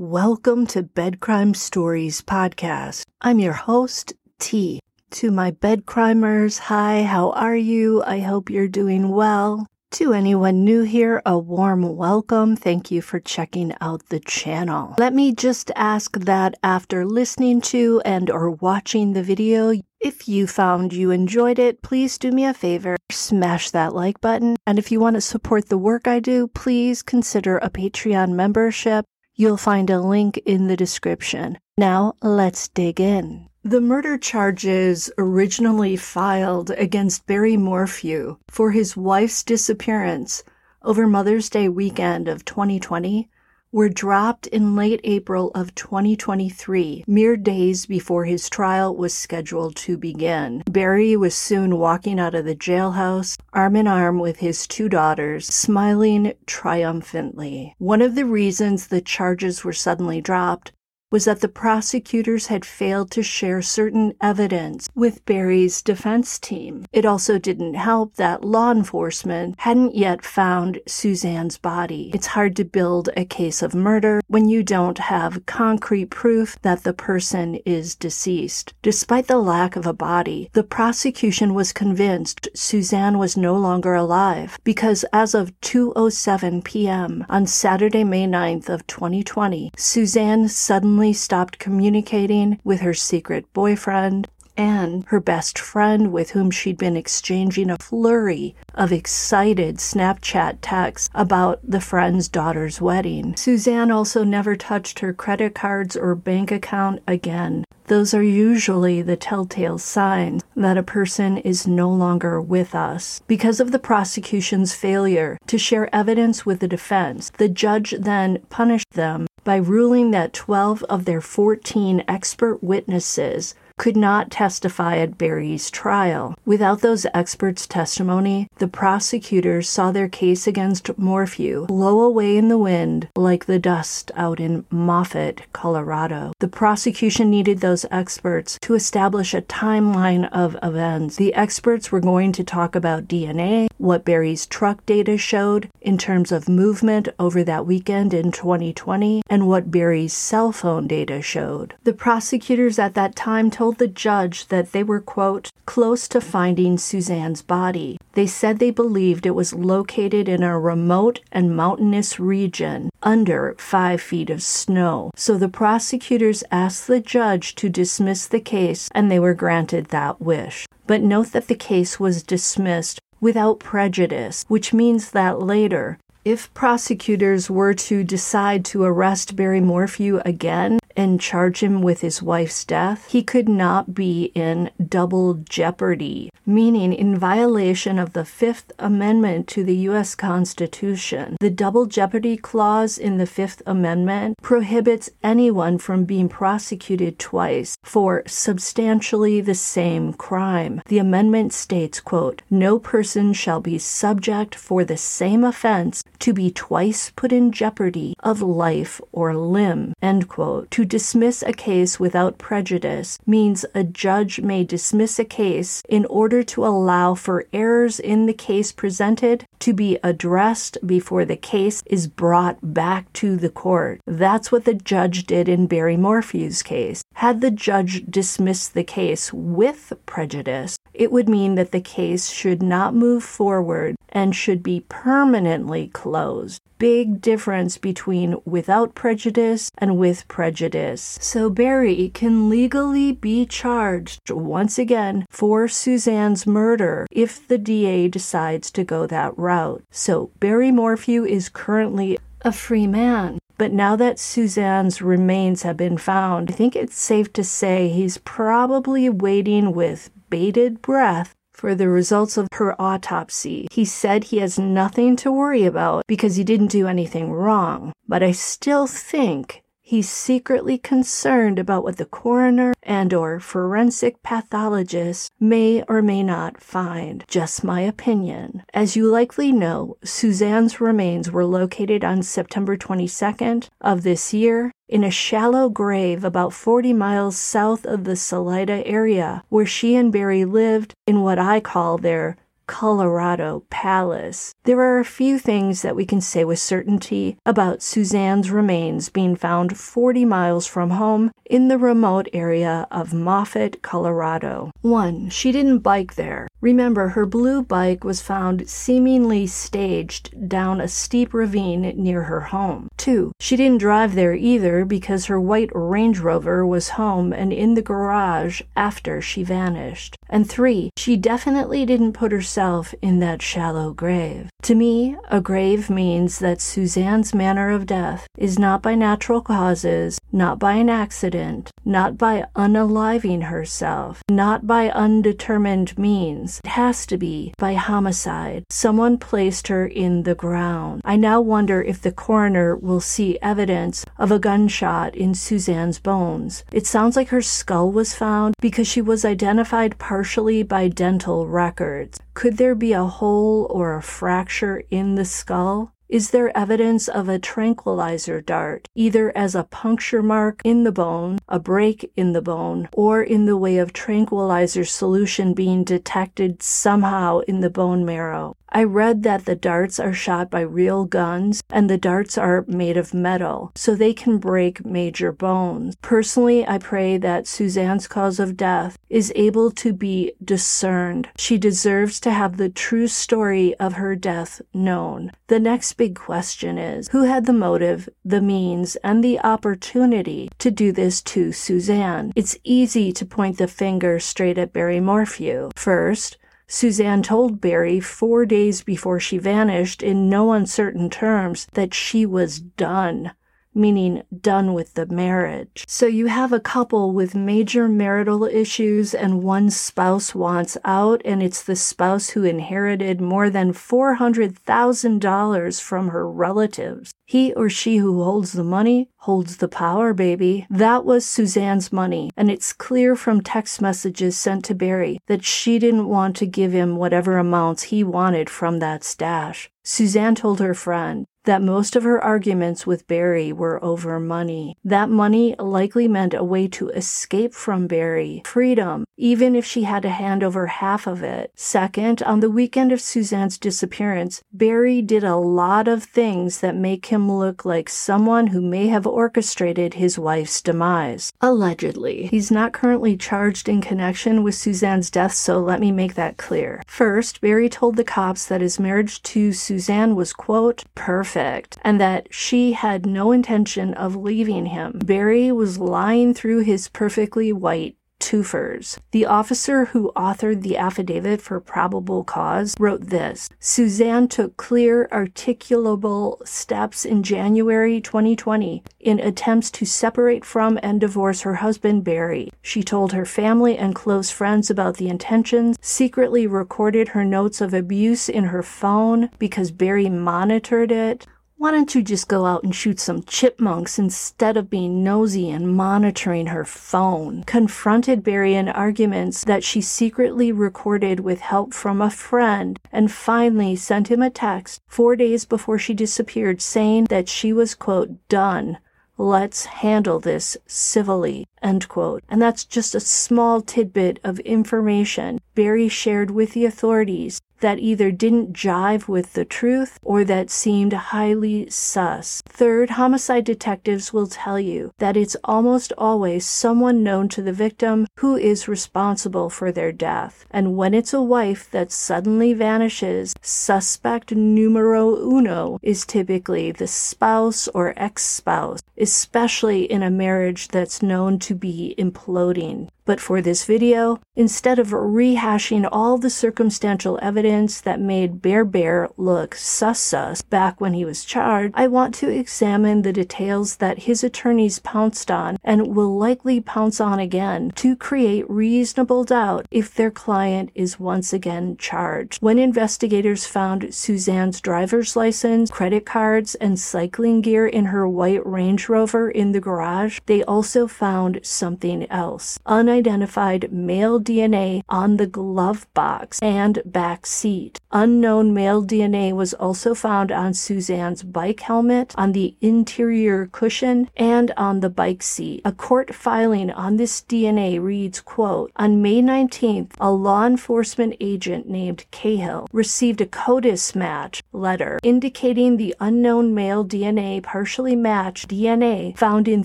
Welcome to Bed Crime Stories podcast. I'm your host, T. To my bed crimers, hi, how are you? I hope you're doing well. To anyone new here, a warm welcome. Thank you for checking out the channel. Let me just ask that after listening to and or watching the video, if you found you enjoyed it, please do me a favor, smash that like button. And if you want to support the work I do, please consider a Patreon membership. You'll find a link in the description. Now, let's dig in. The murder charges originally filed against Barry Morphew for his wife's disappearance over Mother's Day weekend of 2020 were dropped in late April of 2023, mere days before his trial was scheduled to begin. Barry was soon walking out of the jailhouse, arm in arm with his two daughters, smiling triumphantly. One of the reasons the charges were suddenly dropped was that the prosecutors had failed to share certain evidence with Barry's defense team. It also didn't help that law enforcement hadn't yet found Suzanne's body. It's hard to build a case of murder when you don't have concrete proof that the person is deceased. Despite the lack of a body, the prosecution was convinced Suzanne was no longer alive because as of 2:07 p.m. on Saturday, May 9th of 2020, Suzanne suddenly stopped communicating with her secret boyfriend and her best friend with whom she'd been exchanging a flurry of excited Snapchat texts about the friend's daughter's wedding. Suzanne also never touched her credit cards or bank account again. Those are usually the telltale signs that a person is no longer with us. Because of the prosecution's failure to share evidence with the defense, the judge then punished them by ruling that 12 of their 14 expert witnesses could not testify at Barry's trial. Without those experts' testimony, the prosecutors saw their case against Morphew blow away in the wind like the dust out in Moffat, Colorado. The prosecution needed those experts to establish a timeline of events. The experts were going to talk about DNA, what Barry's truck data showed in terms of movement over that weekend in 2020, and what Barry's cell phone data showed. The prosecutors at that time told told the judge that they were, quote, close to finding Suzanne's body. They said they believed it was located in a remote and mountainous region under five feet of snow. So the prosecutors asked the judge to dismiss the case, and they were granted that wish. But note that the case was dismissed without prejudice, which means that later, if prosecutors were to decide to arrest Barry Morphew again, and charge him with his wife's death, he could not be in double jeopardy, meaning in violation of the Fifth Amendment to the U.S. Constitution. The double jeopardy clause in the Fifth Amendment prohibits anyone from being prosecuted twice for substantially the same crime. The amendment states, quote, no person shall be subject for the same offense to be twice put in jeopardy of life or limb. To dismiss a case without prejudice means a judge may dismiss a case in order to allow for errors in the case presented to be addressed before the case is brought back to the court. That's what the judge did in Barry Morphew's case. Had the judge dismissed the case with prejudice, it would mean that the case should not move forward and should be permanently closed. Big difference between without prejudice and with prejudice. So Barry can legally be charged once again for Suzanne's murder if the DA decides to go that route. So Barry Morphew is currently a free man. But now that Suzanne's remains have been found, I think it's safe to say he's probably waiting with bated breath for the results of her autopsy. He said he has nothing to worry about because he didn't do anything wrong, but I still think he's secretly concerned about what the coroner and or forensic pathologist may or may not find. Just my opinion. As you likely know, Suzanne's remains were located on September 22nd of this year in a shallow grave about 40 miles south of the Salida area where she and Barry lived in what I call their Colorado Palace. There are a few things that we can say with certainty about Suzanne's remains being found 40 miles from home in the remote area of Moffat, Colorado. 1. She didn't bike there. Remember, her blue bike was found seemingly staged down a steep ravine near her home. 2. She didn't drive there either because her white Range Rover was home and in the garage after she vanished. And 3. She definitely didn't put herself in that shallow grave. To me, a grave means that Suzanne's manner of death is not by natural causes, not by an accident, not by unaliving herself, not by undetermined means. It has to be by homicide. Someone placed her in the ground. I now wonder if the coroner will see evidence of a gunshot in Suzanne's bones. It sounds like her skull was found because she was identified partially by dental records. Could there be a hole or a fracture in the skull? Is there evidence of a tranquilizer dart, either as a puncture mark in the bone, a break in the bone, or in the way of tranquilizer solution being detected somehow in the bone marrow? I read that the darts are shot by real guns and the darts are made of metal, so they can break major bones. Personally, I pray that Suzanne's cause of death is able to be discerned. She deserves to have the true story of her death known. The next big question is who had the motive, the means, and the opportunity to do this to Suzanne? It's easy to point the finger straight at Barry Morphew. First, Suzanne told Barry four days before she vanished in no uncertain terms that she was done meaning done with the marriage. So you have a couple with major marital issues and one spouse wants out and it's the spouse who inherited more than $400,000 from her relatives. He or she who holds the money holds the power, baby. That was Suzanne's money, and it's clear from text messages sent to Barry that she didn't want to give him whatever amounts he wanted from that stash. Suzanne told her friend, that most of her arguments with Barry were over money. That money likely meant a way to escape from Barry, freedom, even if she had to hand over half of it. Second, on the weekend of Suzanne's disappearance, Barry did a lot of things that make him look like someone who may have orchestrated his wife's demise. Allegedly. He's not currently charged in connection with Suzanne's death, so let me make that clear. First, Barry told the cops that his marriage to Suzanne was, quote, perfect perfect and that she had no intention of leaving him. Barry was lying through his perfectly white twofers. The officer who authored the affidavit for probable cause wrote this Suzanne took clear, articulable steps in January 2020 in attempts to separate from and divorce her husband Barry. She told her family and close friends about the intentions, secretly recorded her notes of abuse in her phone because Barry monitored it, why don't you just go out and shoot some chipmunks instead of being nosy and monitoring her phone? Confronted Barry in arguments that she secretly recorded with help from a friend and finally sent him a text four days before she disappeared saying that she was, quote, done let's handle this civilly, end quote. And that's just a small tidbit of information Barry shared with the authorities that either didn't jive with the truth or that seemed highly sus. Third, homicide detectives will tell you that it's almost always someone known to the victim who is responsible for their death. And when it's a wife that suddenly vanishes, suspect numero uno is typically the spouse or ex spouse, especially in a marriage that's known to be imploding. But for this video, instead of rehashing all the circumstantial evidence that made Bear Bear look sus sus back when he was charged, I want to examine the details that his attorneys pounced on and will likely pounce on again to create reasonable doubt if their client is once again charged. When investigators found Suzanne's driver's license, credit cards, and cycling gear in her white Range Rover in the garage, they also found something else unidentified male DNA on the glove box and back seat. Unknown male DNA was also found on Suzanne's bike helmet, on the interior cushion, and on the bike seat. A court filing on this DNA reads, quote, On May 19th, a law enforcement agent named Cahill received a CODIS match letter indicating the unknown male DNA partially matched DNA found in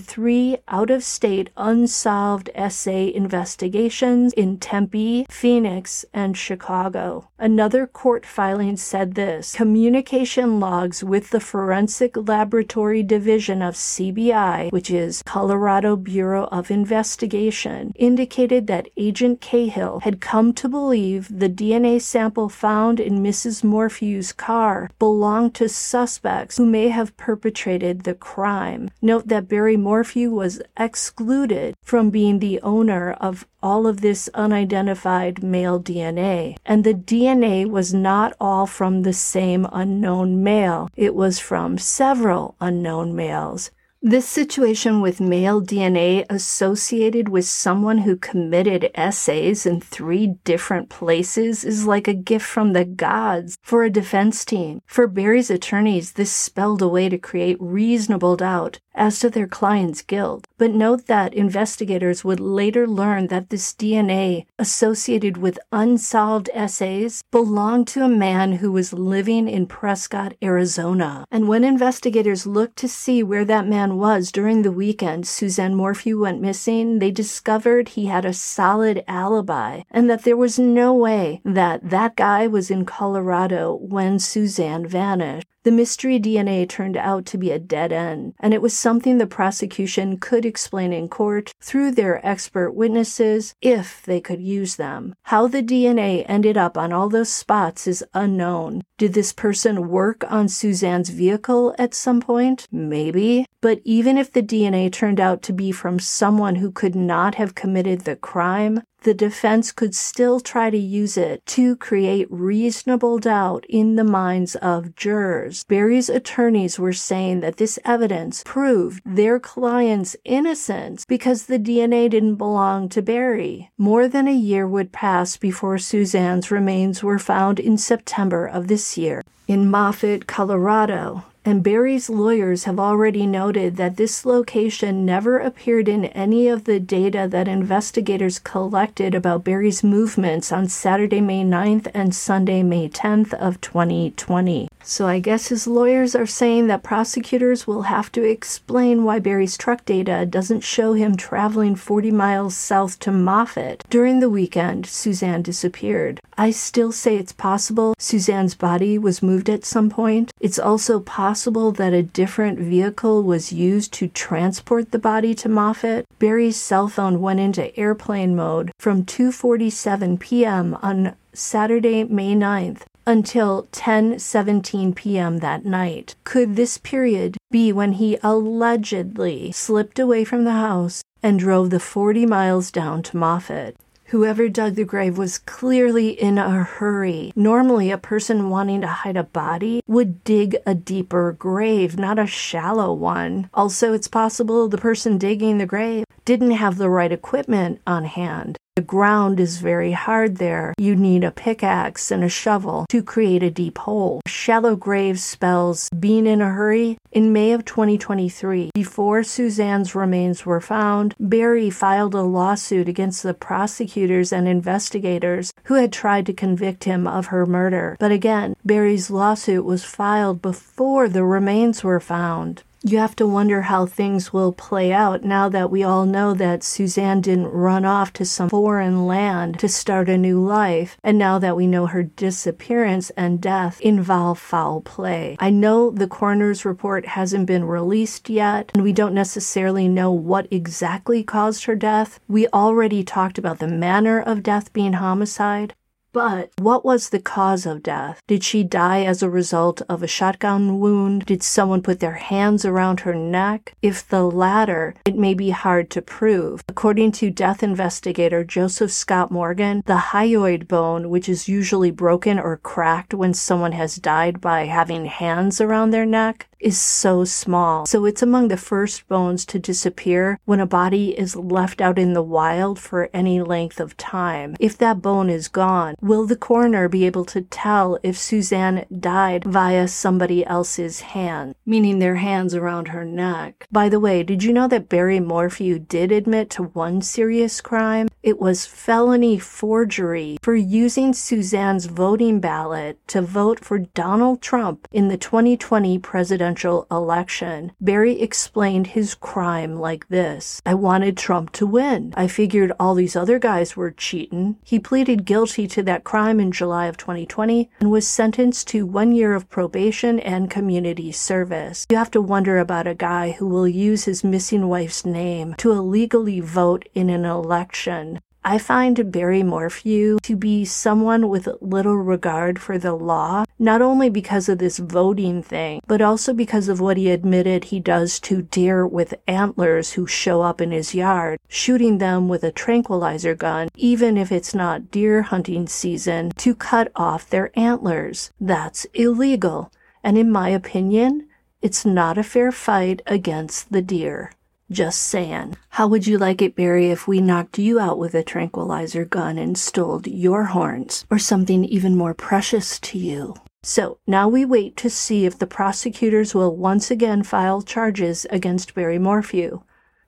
three out of state unsolved SA investigations in Tempe, Phoenix, and Chicago. Another court filing said this communication logs with the Forensic Laboratory Division of CBI, which is Colorado Bureau of Investigation, indicated that Agent Cahill had come to believe the DNA sample found in Mrs. Morphew's car belonged to suspects who may have perpetrated the crime. Note that Barry Morphew was excluded from being the owner of all of this unidentified male DNA. And the DNA was not all from the same unknown male, it was from several unknown males. This situation with male DNA associated with someone who committed SAs in three different places is like a gift from the gods for a defense team. For Barry's attorneys, this spelled a way to create reasonable doubt as to their client's guilt. But note that investigators would later learn that this DNA associated with unsolved SAs belonged to a man who was living in Prescott, Arizona. And when investigators looked to see where that man was during the weekend Suzanne Morphew went missing, they discovered he had a solid alibi and that there was no way that that guy was in Colorado when Suzanne vanished. The mystery DNA turned out to be a dead end, and it was something the prosecution could explain in court through their expert witnesses if they could use them. How the DNA ended up on all those spots is unknown. Did this person work on Suzanne's vehicle at some point? Maybe. But even if the DNA turned out to be from someone who could not have committed the crime, the defense could still try to use it to create reasonable doubt in the minds of jurors. Barry's attorneys were saying that this evidence proved their client's innocence because the DNA didn't belong to Barry. More than a year would pass before Suzanne's remains were found in September of this year. In Moffat, Colorado, and Barry's lawyers have already noted that this location never appeared in any of the data that investigators collected about Barry's movements on Saturday, May 9th and Sunday, May 10th of 2020. So I guess his lawyers are saying that prosecutors will have to explain why Barry's truck data doesn't show him traveling 40 miles south to Moffat. During the weekend, Suzanne disappeared. I still say it's possible Suzanne's body was moved at some point. It's also possible that a different vehicle was used to transport the body to Moffat. Barry's cell phone went into airplane mode from 2:47 p.m. on Saturday, May 9th until 10:17 p.m. that night. Could this period be when he allegedly slipped away from the house and drove the 40 miles down to Moffat? Whoever dug the grave was clearly in a hurry. Normally, a person wanting to hide a body would dig a deeper grave, not a shallow one. Also, it's possible the person digging the grave didn't have the right equipment on hand. The ground is very hard there. You need a pickaxe and a shovel to create a deep hole. Shallow grave spells being in a hurry. In May of 2023, before Suzanne's remains were found, Barry filed a lawsuit against the prosecutors and investigators who had tried to convict him of her murder. But again, Barry's lawsuit was filed before the remains were found. You have to wonder how things will play out now that we all know that Suzanne didn't run off to some foreign land to start a new life, and now that we know her disappearance and death involve foul play. I know the coroner's report hasn't been released yet, and we don't necessarily know what exactly caused her death. We already talked about the manner of death being homicide. But what was the cause of death? Did she die as a result of a shotgun wound? Did someone put their hands around her neck? If the latter, it may be hard to prove. According to death investigator Joseph Scott Morgan, the hyoid bone, which is usually broken or cracked when someone has died by having hands around their neck, is so small. So it's among the first bones to disappear when a body is left out in the wild for any length of time. If that bone is gone, will the coroner be able to tell if Suzanne died via somebody else's hand, meaning their hands around her neck? By the way, did you know that Barry Morphew did admit to one serious crime? It was felony forgery for using Suzanne's voting ballot to vote for Donald Trump in the 2020 presidential election. Barry explained his crime like this I wanted Trump to win. I figured all these other guys were cheating. He pleaded guilty to that crime in July of 2020 and was sentenced to one year of probation and community service. You have to wonder about a guy who will use his missing wife's name to illegally vote in an election I find Barry Morphew to be someone with little regard for the law, not only because of this voting thing, but also because of what he admitted he does to deer with antlers who show up in his yard, shooting them with a tranquilizer gun, even if it's not deer hunting season, to cut off their antlers. That's illegal. And in my opinion, it's not a fair fight against the deer. Just saying. How would you like it, Barry, if we knocked you out with a tranquilizer gun and stole your horns, or something even more precious to you? So now we wait to see if the prosecutors will once again file charges against Barry Morphew.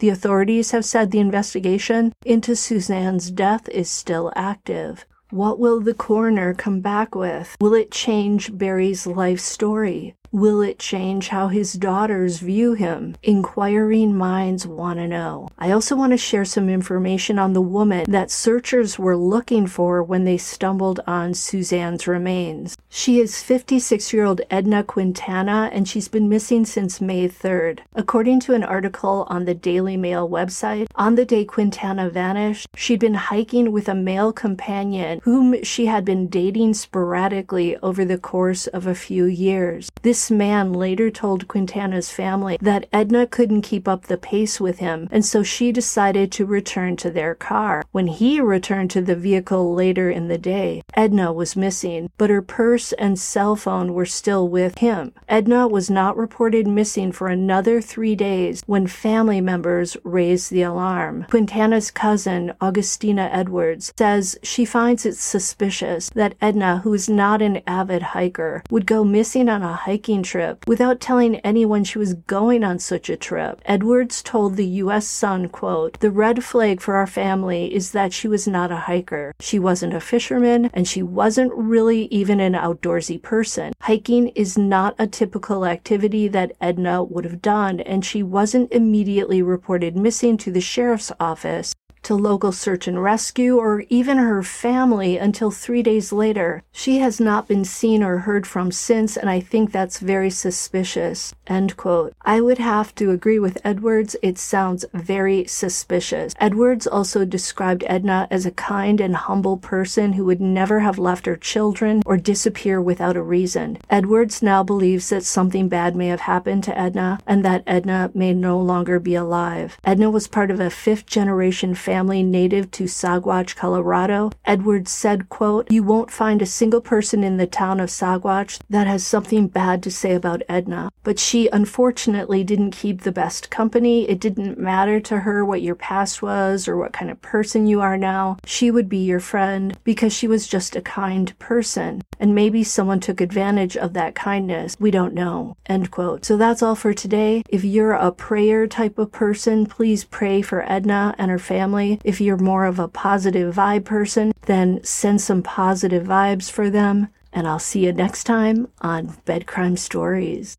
The authorities have said the investigation into Suzanne's death is still active. What will the coroner come back with? Will it change Barry's life story? Will it change how his daughters view him? Inquiring minds want to know. I also want to share some information on the woman that searchers were looking for when they stumbled on Suzanne's remains. She is 56 year old Edna Quintana and she's been missing since May 3rd. According to an article on the Daily Mail website, on the day Quintana vanished, she'd been hiking with a male companion whom she had been dating sporadically over the course of a few years. This this man later told Quintana's family that Edna couldn't keep up the pace with him, and so she decided to return to their car. When he returned to the vehicle later in the day, Edna was missing, but her purse and cell phone were still with him. Edna was not reported missing for another three days when family members raised the alarm. Quintana's cousin, Augustina Edwards, says she finds it suspicious that Edna, who is not an avid hiker, would go missing on a hiking trip without telling anyone she was going on such a trip. Edwards told the U.S. Sun, quote, The red flag for our family is that she was not a hiker. She wasn't a fisherman, and she wasn't really even an outdoorsy person. Hiking is not a typical activity that Edna would have done, and she wasn't immediately reported missing to the sheriff's office to local search and rescue or even her family until three days later. She has not been seen or heard from since, and I think that's very suspicious. End quote. I would have to agree with Edwards. It sounds very suspicious. Edwards also described Edna as a kind and humble person who would never have left her children or disappear without a reason. Edwards now believes that something bad may have happened to Edna and that Edna may no longer be alive. Edna was part of a fifth generation family family native to Saguache, Colorado, Edwards said, quote, You won't find a single person in the town of Saguache that has something bad to say about Edna. But she unfortunately didn't keep the best company. It didn't matter to her what your past was or what kind of person you are now. She would be your friend because she was just a kind person. And maybe someone took advantage of that kindness. We don't know. End quote. So that's all for today. If you're a prayer type of person, please pray for Edna and her family. If you're more of a positive vibe person, then send some positive vibes for them. And I'll see you next time on Bed Crime Stories.